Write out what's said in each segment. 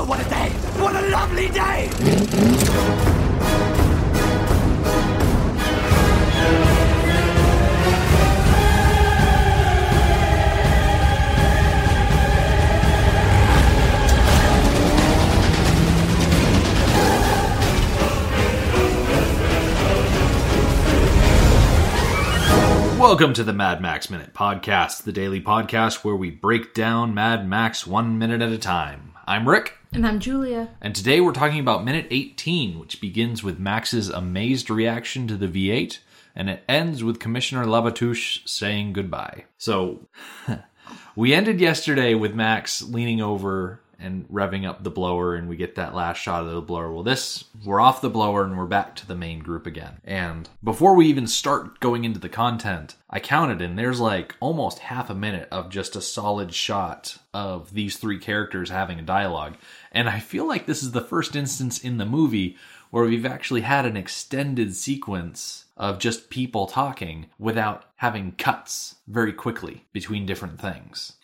Oh, what a day! What a lovely day! Welcome to the Mad Max Minute Podcast, the daily podcast where we break down Mad Max one minute at a time. I'm Rick, And I'm Julia. and today we're talking about minute 18, which begins with Max's amazed reaction to the V8, and it ends with Commissioner Labatouche saying goodbye. So, we ended yesterday with Max leaning over and revving up the blower, and we get that last shot of the blower. Well, this, we're off the blower and we're back to the main group again. And before we even start going into the content, I counted and there's like almost half a minute of just a solid shot of these three characters having a dialogue. And I feel like this is the first instance in the movie where we've actually had an extended sequence of just people talking without having cuts very quickly between different things.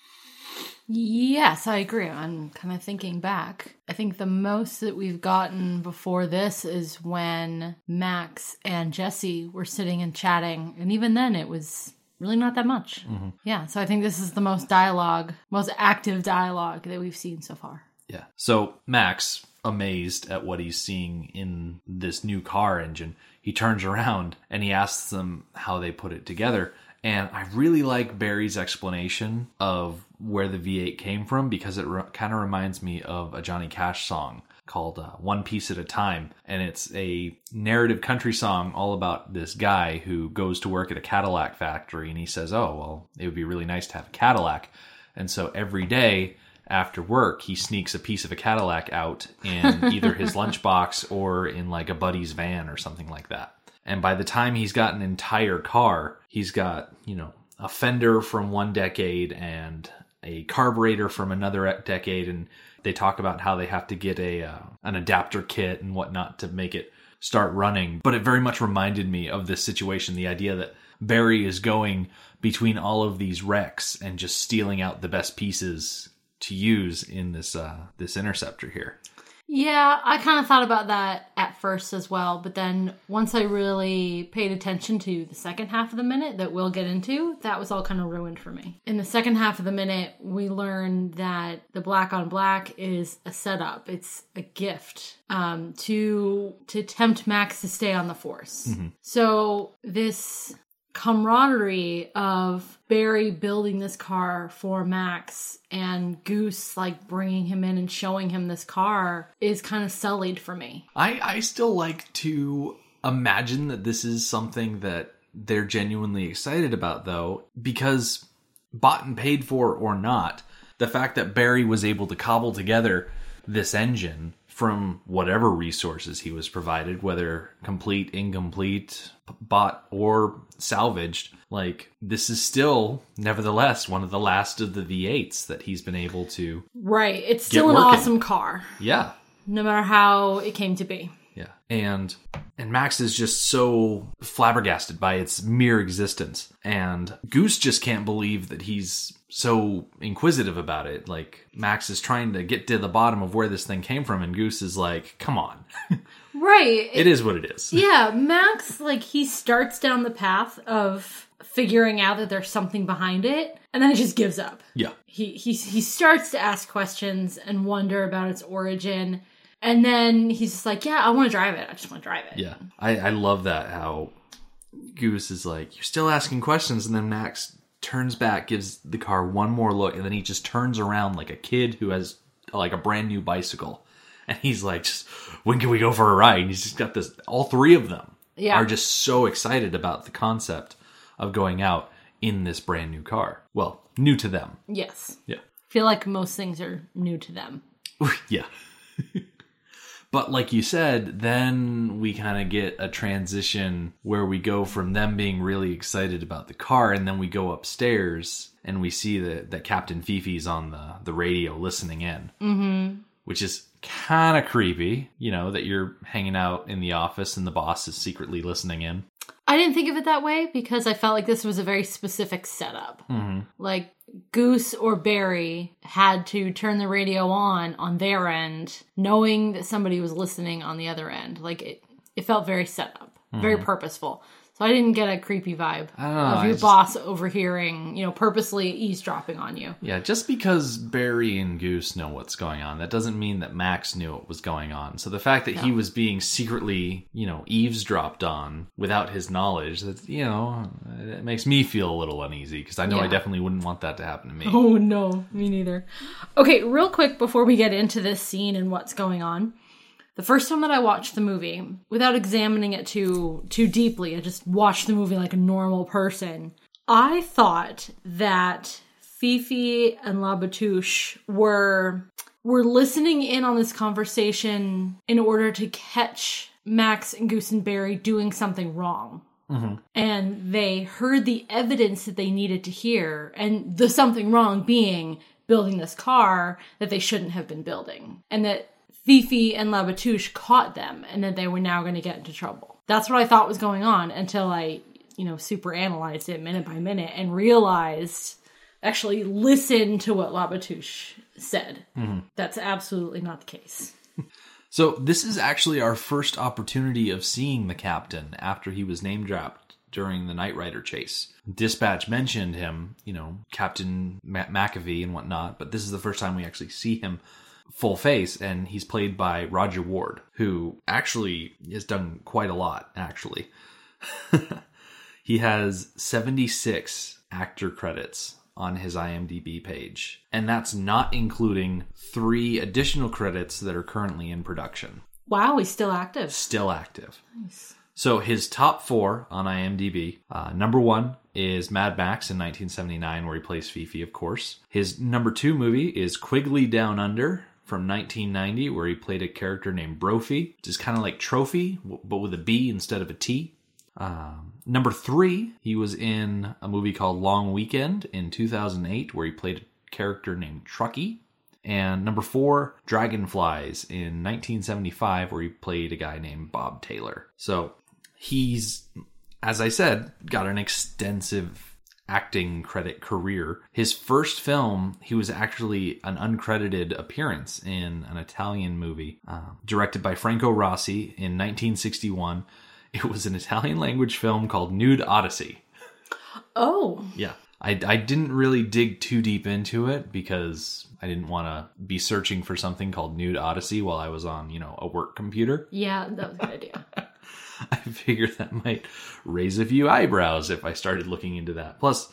Yes, I agree. I'm kind of thinking back. I think the most that we've gotten before this is when Max and Jessie were sitting and chatting. And even then, it was really not that much. Mm-hmm. Yeah, so I think this is the most dialogue, most active dialogue that we've seen so far. Yeah. So Max, amazed at what he's seeing in this new car engine, he turns around and he asks them how they put it together. And I really like Barry's explanation of where the V8 came from because it re- kind of reminds me of a Johnny Cash song called uh, One Piece at a Time. And it's a narrative country song all about this guy who goes to work at a Cadillac factory and he says, Oh, well, it would be really nice to have a Cadillac. And so every day after work, he sneaks a piece of a Cadillac out in either his lunchbox or in like a buddy's van or something like that. And by the time he's got an entire car, he's got, you know, a fender from one decade and a carburetor from another decade. And they talk about how they have to get a uh, an adapter kit and whatnot to make it start running. But it very much reminded me of this situation the idea that Barry is going between all of these wrecks and just stealing out the best pieces to use in this uh, this interceptor here. Yeah, I kind of thought about that at first as well, but then once I really paid attention to the second half of the minute that we'll get into, that was all kind of ruined for me. In the second half of the minute, we learn that the black on black is a setup. It's a gift um, to to tempt Max to stay on the force. So this camaraderie of Barry building this car for Max and Goose like bringing him in and showing him this car is kind of sullied for me. I I still like to imagine that this is something that they're genuinely excited about though because bought and paid for or not, the fact that Barry was able to cobble together this engine from whatever resources he was provided, whether complete, incomplete, bought, or salvaged, like this is still, nevertheless, one of the last of the V8s that he's been able to. Right. It's still an working. awesome car, Yeah, no matter how it came to be. Yeah. And and Max is just so flabbergasted by its mere existence. And Goose just can't believe that he's so inquisitive about it. Like Max is trying to get to the bottom of where this thing came from and Goose is like, "Come on. Right. it is what it is." Yeah, Max, like, he starts down the path of figuring out that there's something behind it, and then he just gives up. Yeah. He, he, he starts to ask questions and wonder about its origin, and then he's just like, Yeah, I want to drive it. I just want to drive it. Yeah. I I love that how Goose is like, "You're still asking questions," and then Max turns back, gives the car one more look, and then he just turns around like a kid who has like a brand new bicycle, and he's like, "Just when can we go for a ride?" And he's just got this. All three of them Yeah. are just so excited about the concept of going out in this brand new car. Well, new to them. Yes. Yeah. feel like most things are new to them. yeah. but like you said, then we kind of get a transition where we go from them being really excited about the car and then we go upstairs and we see that, that Captain Fifi's on the, the radio listening in. Mm-hmm. Which is kind of creepy, you know, that you're hanging out in the office and the boss is secretly listening in. I I didn't think of it that way because I felt like this was a very specific setup. Like Goose or Barry had to turn the radio on on their end, knowing that somebody was listening on the other end. Like it, it felt very set up, very mm-hmm. purposeful. So I didn't get a creepy vibe know, of your just- boss overhearing, you know, purposely eavesdropping on you. Yeah, just because Barry and Goose know what's going on, that doesn't mean that Max knew what was going on. So the fact that he was being secretly, you know, eavesdropped on without his knowledge, that you know, it makes me feel a little uneasy because I know I definitely wouldn't want that to happen to me. Oh no, me neither. Okay, real quick before we get into this scene and what's going on. The first time that I watched the movie, without examining it too too deeply, I just watched the movie like a normal person. I thought that Fifi and Labatouche were were listening in on this conversation in order to catch Max and Goose and Barry doing something wrong mm-hmm. and they heard the evidence that they needed to hear and the something wrong being building this car that they shouldn't have been building and that fifi and labatouche caught them and that they were now going to get into trouble. That's what i thought was going on until i you know super analyzed it minute by minute and realized actually listened to what labatouche said. Mm-hmm. That's absolutely not the case. So this is actually our first opportunity of seeing the captain after he was name dropped during the Nightrider chase. Dispatch mentioned him, you know, Captain Ma- Macaffee and whatnot, but this is the first time we actually see him full face, and he's played by Roger Ward, who actually has done quite a lot, actually. he has 76 actor credits on his IMDb page, and that's not including three additional credits that are currently in production, wow he's still active still active. Nice. So his top four on IMDb uh, number one is Mad Max in 1979, where he plays Fifi, of course. His number two movie is Quigley Down Under from 1990, where he played a character named Brophy, which is kind of like Trophy, but with a B instead of a T. Um, number three, he was in a movie called Long Weekend in 2008, where he played a character named Trucky. And number four, Dragonflies in 1975, where he played a guy named Bob Taylor. So he's, as I said, got an extensive acting credit career. His first film, he was actually an uncredited appearance in an Italian movie um, directed by Franco Rossi in 1961. It was an Italian language film called Nude Odyssey. oh Yeah. I, I didn't really dig too deep into it because I didn't want to be searching for something called Nude Odyssey while I was on, you know, a work computer. yeah that was a good idea I figured that might raise a few eyebrows if I started looking into that. Plus,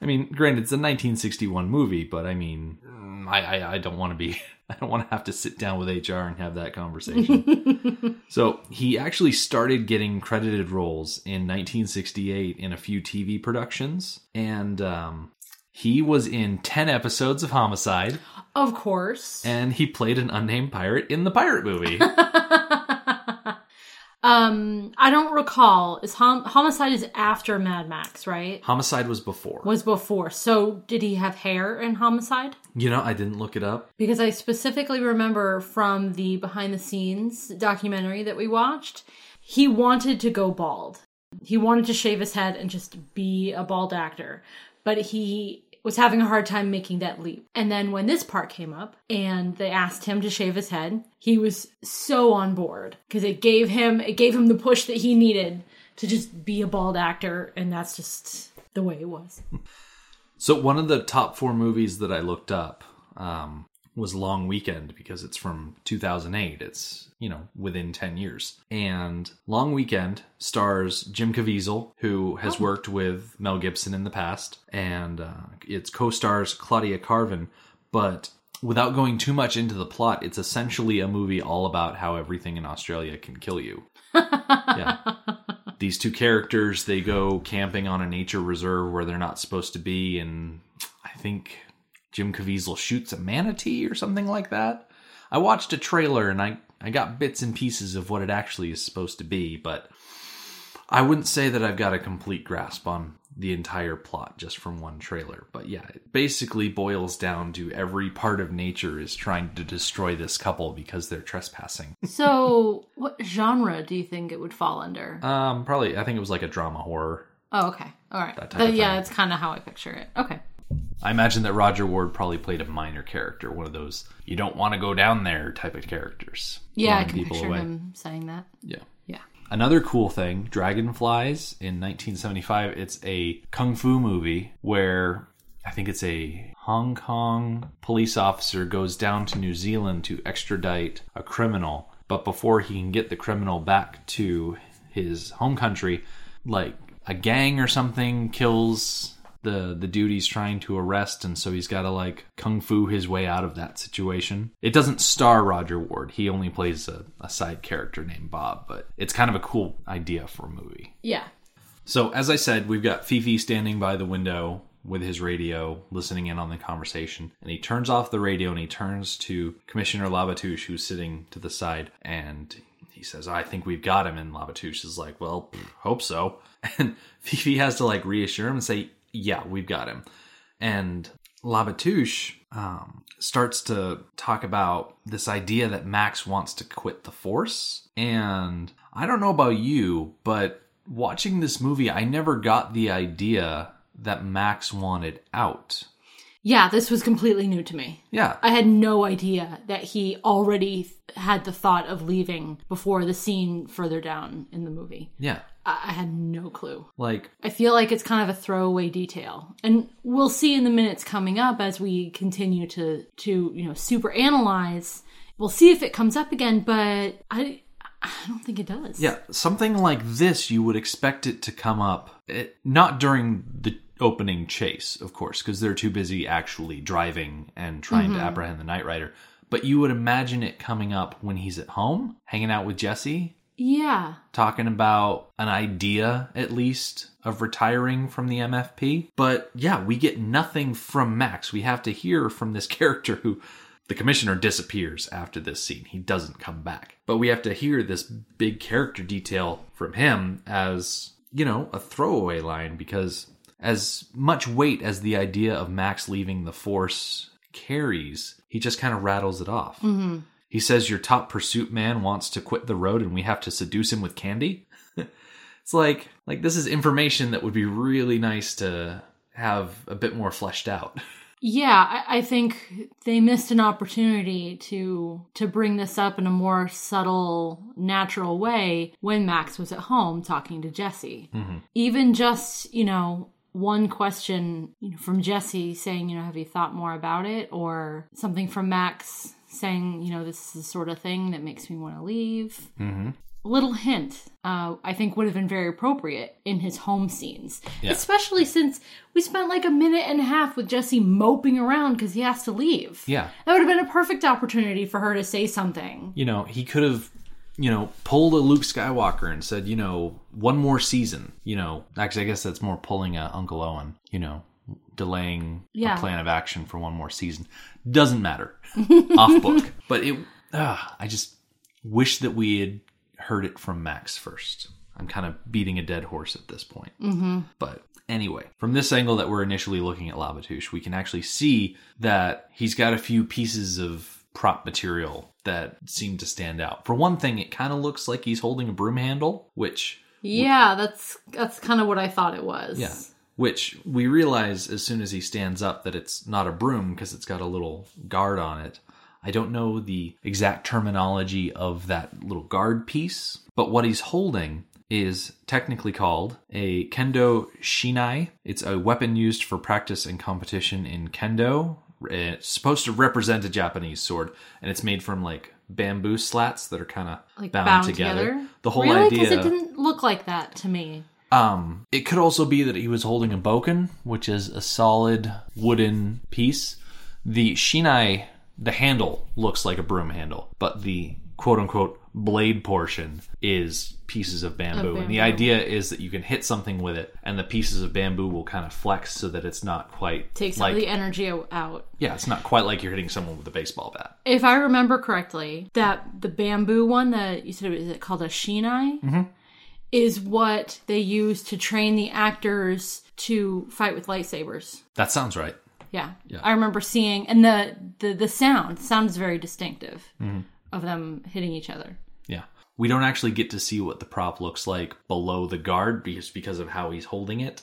I mean, granted, it's a 1961 movie, but I mean, mm, I, I, I don't want to be, I don't want to have to sit down with HR and have that conversation. so he actually started getting credited roles in 1968 in a few TV productions, and um, he was in 10 episodes of Homicide, Of course. and he played an unnamed pirate in the pirate movie. Um, I don't recall. Is hom- homicide is after Mad Max, right? Homicide was before. Was before. So did he have hair in Homicide? You know, I didn't look it up. Because I specifically remember from the behind the scenes documentary that we watched, he wanted to go bald. He wanted to shave his head and just be a bald actor. But he was having a hard time making that leap. And then when this part came up and they asked him to shave his head, he was so on board because it gave him it gave him the push that he needed to just be a bald actor and that's just the way it was. So one of the top four movies that I looked up um, was Long Weekend because it's from 2008. It's you know within 10 years. And Long Weekend stars Jim Caviezel, who has worked with Mel Gibson in the past, and uh, its co-stars Claudia Karvan. But without going too much into the plot, it's essentially a movie all about how everything in Australia can kill you. yeah. These two characters, they go camping on a nature reserve where they're not supposed to be, and I think Jim Caviezel shoots a manatee or something like that. I watched a trailer and I, I got bits and pieces of what it actually is supposed to be, but I wouldn't say that I've got a complete grasp on the entire plot just from one trailer. But yeah, it basically boils down to every part of nature is trying to destroy this couple because they're trespassing. So, what genre do you think it would fall under? um, probably, I think it was like a drama horror. oh, okay. All right. of yeah, it's kind of how I picture it. Okay. I imagine that Roger Ward probably played a minor character, one of those you don't want to go down there type of characters. Yeah, I can picture him saying that. Yeah. Yeah. Another cool thing, Dragonflies in 1975, it's a kung fu movie where I think it's a Hong Kong police officer goes down to New Zealand to extradite a criminal, but before he can get the criminal back to his home country, like a gang or something kills the the dude he's trying to arrest and so he's got to like kung fu his way out of that situation. It doesn't star roger ward. He only plays a, a side character named bob but it's kind of a cool idea for a movie. Yeah. so as i said we've got fifi standing by the window with his radio listening in on the conversation and he turns off the radio and he turns to commissioner labatouche who's sitting to the side and he says i think we've got him and labatouche is like well hope so. And fifi has to like reassure him and say yeah we've got him. And labatouche um, starts to talk about this idea that max wants to quit the force. And i don't know about you but watching this movie i never got the idea that max wanted out. Yeah, this was completely new to me. yeah. I had no idea that he already had the thought of leaving before the scene further down in the movie. yeah I, had no clue. like I feel like it's kind of a throwaway detail. And we'll see in the minutes coming up as we continue to to, you know, super analyze. We'll see if it comes up again, but I I don't think it does. Yeah, something like this, you would expect it to come up, it, not during the opening chase, of course, because they're too busy actually driving and trying to mm-hmm. apprehend the Night Rider. But you would imagine it coming up when he's at home, hanging out with Jessie, Yeah. talking about an idea, at least, of retiring from the MFP. But yeah, we get nothing from Max. We have to hear from this character who the commissioner disappears after this scene. He doesn't come back. But we have to hear this big character detail from him as, you know, a throwaway line because as much weight as the idea of Max leaving the Force carries, he just kind of rattles it off. Mm-hmm. He says your top pursuit man wants to quit the road and we have to seduce him with candy. it's like like this is information that would be really nice to have a bit more fleshed out. Yeah, I, I think they missed an opportunity to to bring this up in a more subtle, natural way when Max was at home talking to Jessie. Mm-hmm. Even just you know one question you know from Jessie saying you know have you thought more about it, or something from Max saying you know this is the sort of thing that makes me want to leave. A little hint, uh, I think, would have been very appropriate in his home scenes, especially since we spent like a minute and a half with Jessie moping around because he has to leave. Yeah. That would have been a perfect opportunity for her to say something. You know, he could have you know, pulled a Luke Skywalker and said, you know, one more season. You know, actually, I guess that's more pulling a Uncle Owen. You know, delaying Yeah. a plan of action for one more season. Doesn't matter. Off book. But it, uh, I just wish that we had heard it from Max first. I'm kind of beating a dead horse at this point. Mm-hmm. But anyway, from this angle that we're initially looking at Labatouche, we can actually see that he's got a few pieces of prop material that seem to stand out. For one thing, it kind of looks like he's holding a broom handle, which Yeah, that's that's kind of what I thought it was. yeah. Which we realize as soon as he stands up that it's not a broom because it's got a little guard on it. I don't know the exact terminology of that little guard piece, but what he's holding is technically called a kendo shinai. It's a weapon used for practice and competition in kendo. It's supposed to represent a Japanese sword, and it's made from like bamboo slats that are kind of Like bound, together. The whole really? idea. Because it didn't look like that to me. Um, it could also be that he was holding a bokken, which is a solid wooden piece. The shinai, the handle looks like a broom handle, but the quote unquote blade portion is pieces of bamboo. Of And the idea is that you can hit something with it, and the pieces of bamboo will kind of flex so that it's not quite Take some like the energy out. yeah, it's not quite like you're hitting someone with a baseball bat. If I remember correctly, that the bamboo one that you said is it called a shinai? Mm-hmm. Is what they use to train the actors to fight with lightsabers. That sounds right. Yeah. I remember seeing and the the, the sound sounds very distinctive of them hitting each other. Yeah. We don't actually get to see what the prop looks like below the guard because because of how he's holding it.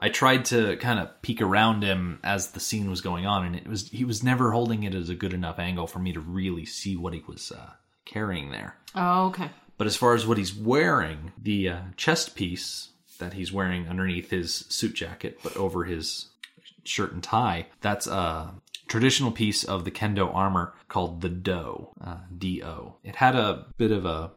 I tried to kind of peek around him as the scene was going on, and it was he was never holding it at a good enough angle for me to really see what he was uh, carrying there. Oh, okay. But as far as what he's wearing, the uh, chest piece that he's wearing underneath his suit jacket, but over his shirt and tie, that's a traditional piece of the kendo armor called the Do, uh, D-O. It had a bit of a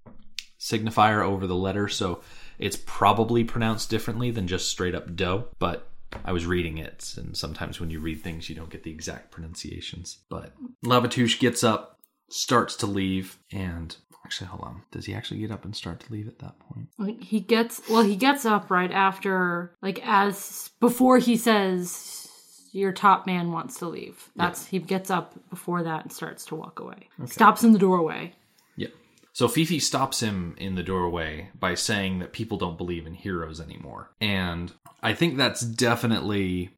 signifier over the letter, so it's probably pronounced differently than just straight up Do, but I was reading it, and sometimes when you read things, you don't get the exact pronunciations. But Labatouche gets up, starts to leave, and actually, hold on. Does he actually get up and start to leave at that point? Like he gets well, he gets up right after like as before he says your top man wants to leave. That's he gets up before that and starts to walk away. Stops in the doorway. Yeah. So Fifi stops him in the doorway by saying that people don't believe in heroes anymore. And I think that's definitely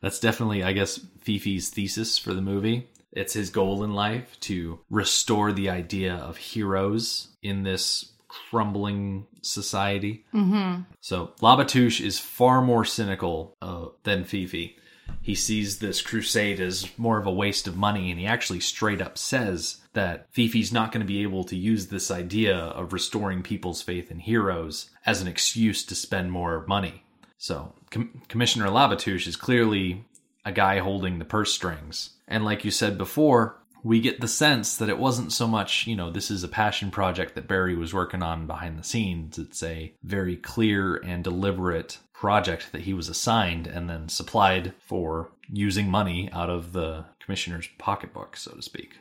that's definitely I guess Fifi's thesis for the movie. It's his goal in life to restore the idea of heroes in this crumbling society. Mm-hmm. So Labatouche is far more cynical uh, than Fifi. He sees this crusade as more of a waste of money, and he actually straight up says that Fifi's not going to be able to use this idea of restoring people's faith in heroes as an excuse to spend more money. So, Com- Commissioner Labatouche is clearly a guy holding the purse strings. And like you said before, we get the sense that it wasn't so much, you know, this is a passion project that Barry was working on behind the scenes. It's a very clear and deliberate project that he was assigned and then supplied for using money out of the commissioner's pocketbook, so to speak.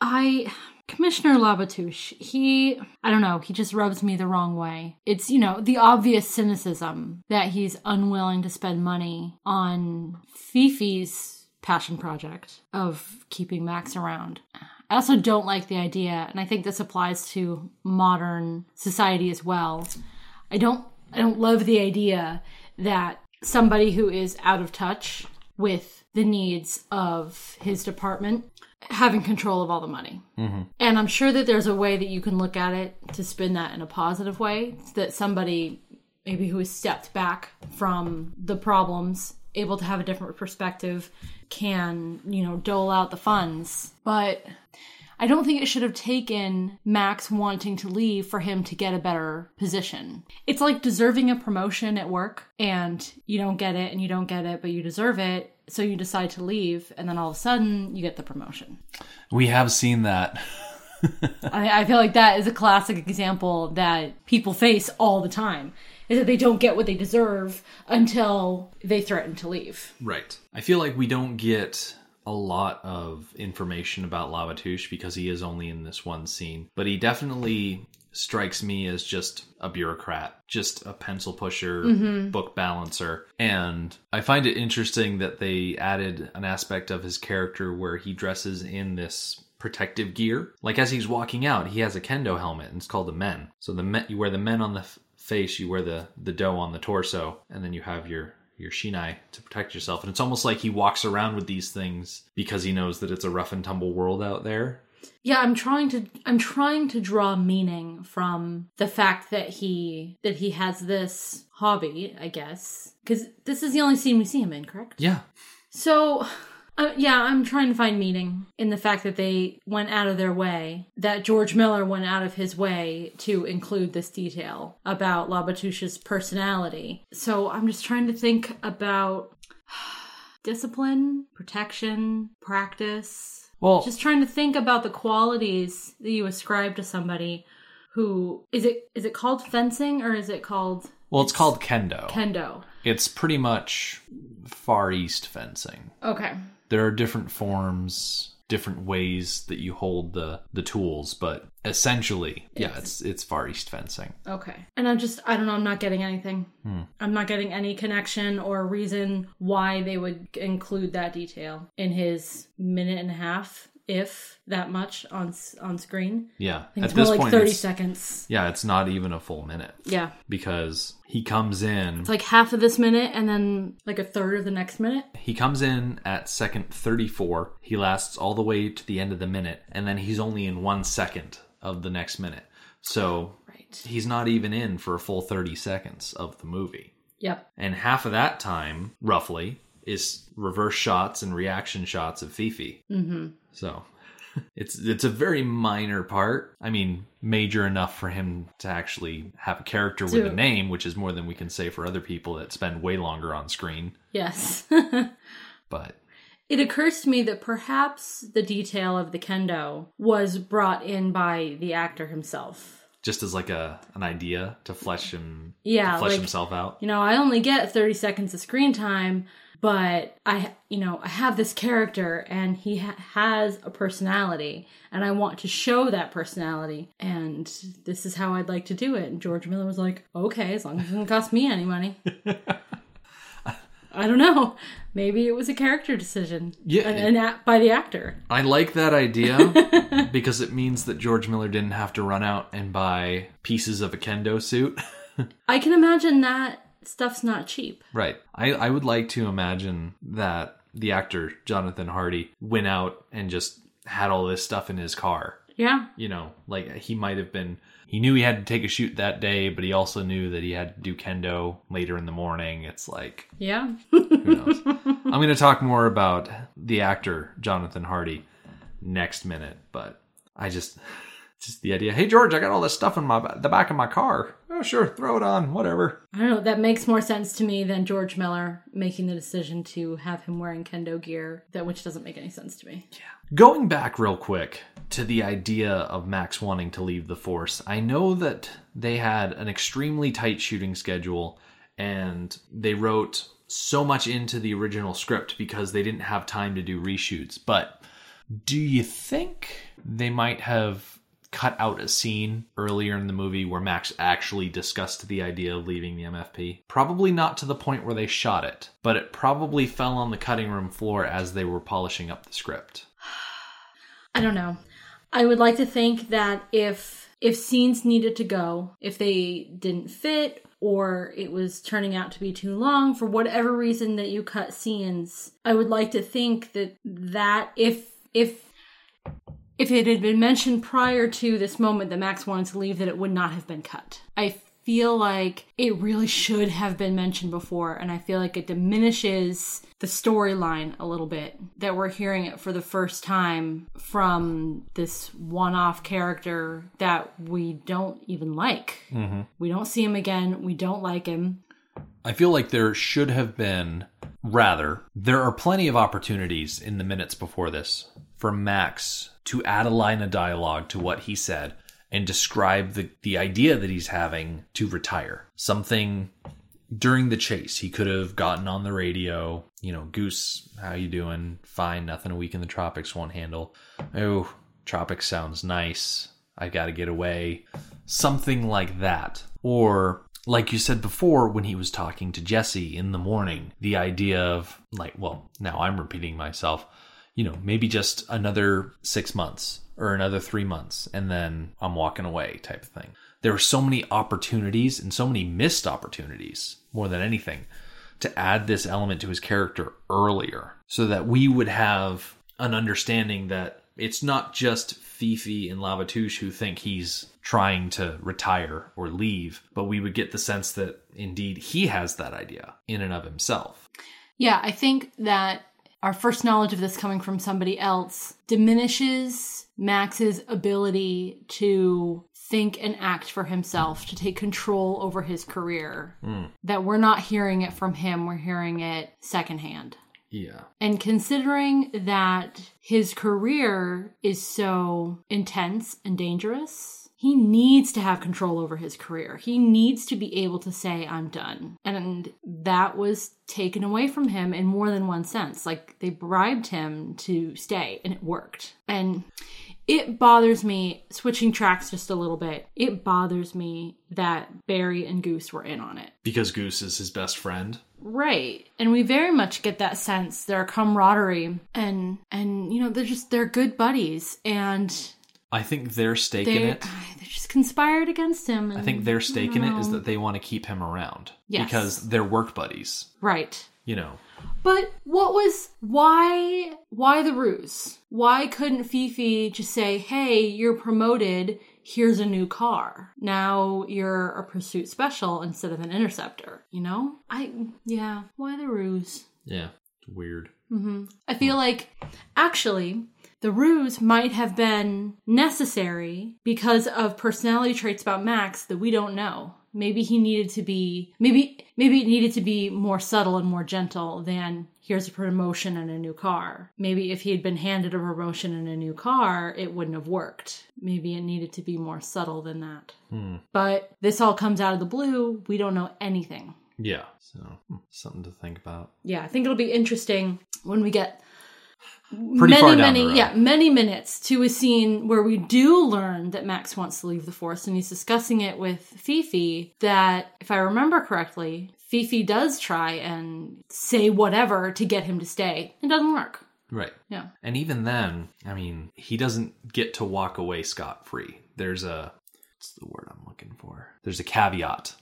I Commissioner Labatouche, he I don't know, he just rubs me the wrong way. It's, you know, the obvious cynicism that he's unwilling to spend money on Fifi's passion project of keeping Max around. I also don't like the idea, and I think this applies to modern society as well. I don't I don't love the idea that somebody who is out of touch with the needs of his department having control of all the money. Mm-hmm. And I'm sure that there's a way that you can look at it to spin that in a positive way that somebody maybe who has stepped back from the problems able to have a different perspective can, you know, dole out the funds. But I don't think it should have taken Max wanting to leave for him to get a better position. It's like deserving a promotion at work and you don't get it and you don't get it, but you deserve it. So you decide to leave and then all of a sudden you get the promotion. We have seen that. I, I feel like that is a classic example that people face all the time. Is that they don't get what they deserve until they threaten to leave. Right. I feel like we don't get a lot of information about Labatouche because he is only in this one scene, but he definitely strikes me as just a bureaucrat, just a pencil pusher, mm-hmm. book balancer. And I find it interesting that they added an aspect of his character where he dresses in this protective gear. Like as he's walking out, he has a kendo helmet and it's called the men. So the men, you wear the men on the face, you wear the the do on the torso, and then you have your your shinai to protect yourself. And it's almost like he walks around with these things because he knows that it's a rough and tumble world out there. Yeah, I'm trying to I'm trying to draw meaning from the fact that he that he has this hobby, I guess. Cuz this is the only scene we see him in, correct? Yeah. So, uh, yeah, I'm trying to find meaning in the fact that they went out of their way, that George Miller went out of his way to include this detail about Labatouche's personality. So I'm just trying to think about discipline, protection, practice. Well, Just trying to think about the qualities that you ascribe to somebody who is it is it called fencing or is it called well, it's called kendo. kendo? It's pretty much far east fencing. Okay. There are different forms, different ways that you hold the the tools, but essentially, yeah, it's it's far east fencing. Okay. And I'm just, I don't know, I'm not getting anything. Hmm. I'm not getting any connection or reason why they would include that detail in his minute and a half if that much on on screen. Yeah. At it's more this like point, 30 it's- seconds. yeah, it's not even a full minute Yeah. because he comes in. It's like half of this minute and then like a third of the next minute. He comes in at second 34. He lasts all the way to the end of the minute, and then he's only in one second of the next minute. So Right. he's not even in for a full 30 seconds of the movie. Yep. And half of that time, roughly, is reverse shots and reaction shots of Fifi. Mm-hmm. So it's it's a very minor part. I mean, major enough for him to actually have a character with a name, which is more than we can say for other people that spend way longer on screen. Yes. But It occurs to me that perhaps the detail of the kendo was brought in by the actor himself. just as like a an idea to flesh him, Yeah, to flesh like- himself out. You know, I only get 30 seconds of screen time, but I, you know, I have this character and he ha- has a personality and I want to show that personality and this is how I'd like to do it. And George Miller was like, okay, as long as it doesn't cost me any money. I don't know. Maybe it was a character decision. Yeah. An, an act by the actor. I like that idea because it means that George Miller didn't have to run out and buy pieces of a kendo suit. I can imagine that stuff's not cheap. Right. I, I would like to imagine that the actor Jonathan Hardy went out and just had all this stuff in his car. Yeah. You know, like he might have been he knew he had to take a shoot that day, but he also knew that he had to do kendo later in the morning. It's like Yeah. who knows. I'm going to talk more about the actor Jonathan Hardy next minute, but I just just the idea. Hey George, I got all this stuff in my the back of my car. Oh sure, throw it on, whatever. I don't know. That makes more sense to me than George Miller making the decision to have him wearing kendo gear, that which doesn't make any sense to me. Yeah. Going back real quick to the idea of Max wanting to leave the Force, I know that they had an extremely tight shooting schedule and they wrote so much into the original script because they didn't have time to do reshoots. But do you think they might have cut out a scene earlier in the movie where Max actually discussed the idea of leaving the MFP? Probably not to the point where they shot it, but it probably fell on the cutting room floor as they were polishing up the script. I don't know. I would like to think that if if scenes needed to go, if they didn't fit or it was turning out to be too long for whatever reason that you cut scenes, I would like to think that that if if if it had been mentioned prior to this moment that Max wanted to leave that it would not have been cut. I feel like it really should have been mentioned before and I feel like it diminishes the storyline a little bit that we're hearing it for the first time from this one-off character that we don't even like. Mm-hmm. We don't see him again. We don't like him. I feel like there should have been, rather, there are plenty of opportunities in the minutes before this for Max to add a line of dialogue to what he said and describe the, the idea that he's having to retire. Something during the chase he could have gotten on the radio you know goose how you doing? Fine nothing a week in the tropics won't handle. Oh tropics sounds nice. I gotta get away. Something like that. Or like you said before when he was talking to jessie in the morning the idea of like well now i'm repeating myself you know maybe just another six months or another three months and then i'm walking away type of thing there were so many opportunities and so many missed opportunities more than anything to add this element to his character earlier so that we would have an understanding that it's not just Fifi and Labatouche who think he's trying to retire or leave, but we would get the sense that indeed he has that idea in and of himself. Yeah, I think that our first knowledge of this coming from somebody else diminishes Max's ability to think and act for himself, to take control over his career. Hmm. That we're not hearing it from him, we're hearing it secondhand. Yeah. And considering that his career is so intense and dangerous, he needs to have control over his career. He needs to be able to say, I'm done. And that was taken away from him in more than one sense. Like they bribed him to stay, and it worked. And it bothers me, switching tracks just a little bit, it bothers me that Barry and Goose were in on it. Because Goose is his best friend. Right. And we very much get that sense their camaraderie and and you know, they're just they're good buddies and I think their stake in it. Ah, they just conspired against him. I think their stake in it is that they want to keep him around Yes. because they're work buddies. right. You know, But what was why why the ruse? Why couldn't Fifi just say, "Hey, you're promoted. Here's a new car. Now you're a pursuit special instead of an interceptor." You know? I yeah. Why the ruse? yeah, weird. Mm-hmm. I hmm. feel like actually the ruse might have been necessary because of personality traits about Max that we don't know. Maybe he needed to be maybe maybe it needed to be more subtle and more gentle than here's a promotion and a new car. Maybe if he had been handed a promotion and a new car, it wouldn't have worked. Maybe it needed to be more subtle than that. Hmm. But this all comes out of the blue. We don't know anything. Yeah, so hmm, something to think about. Yeah, I think it'll be interesting when we get Pretty many, many, yeah, many minutes to a scene where we do learn that Max wants to leave the Force, and he's discussing it with Fifi. That, if I remember correctly, Fifi does try and say whatever to get him to stay. It doesn't work. Right. Yeah, And even then, I mean, he doesn't get to walk away scot free. There's a what's the word I'm looking for? There's a caveat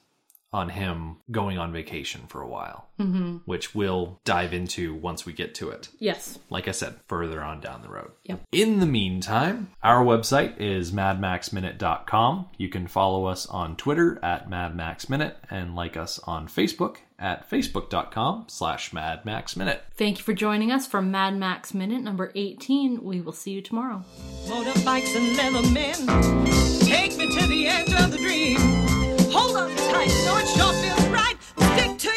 on him going on vacation for a while, mm-hmm. which we'll dive into once we get to it. yes, Like I said, further on down the road. Yep. In the meantime, our website is madmaxminute.com. You can follow us on Twitter at madmaxminute and like us on Facebook at facebook.com slash madmaxminute. Thank you for joining us for Mad Max Minute number 18. We will see you tomorrow. Motorbikes and leather men take me to the edge of the dream. Hold on tight, so it sure feels right. Stick to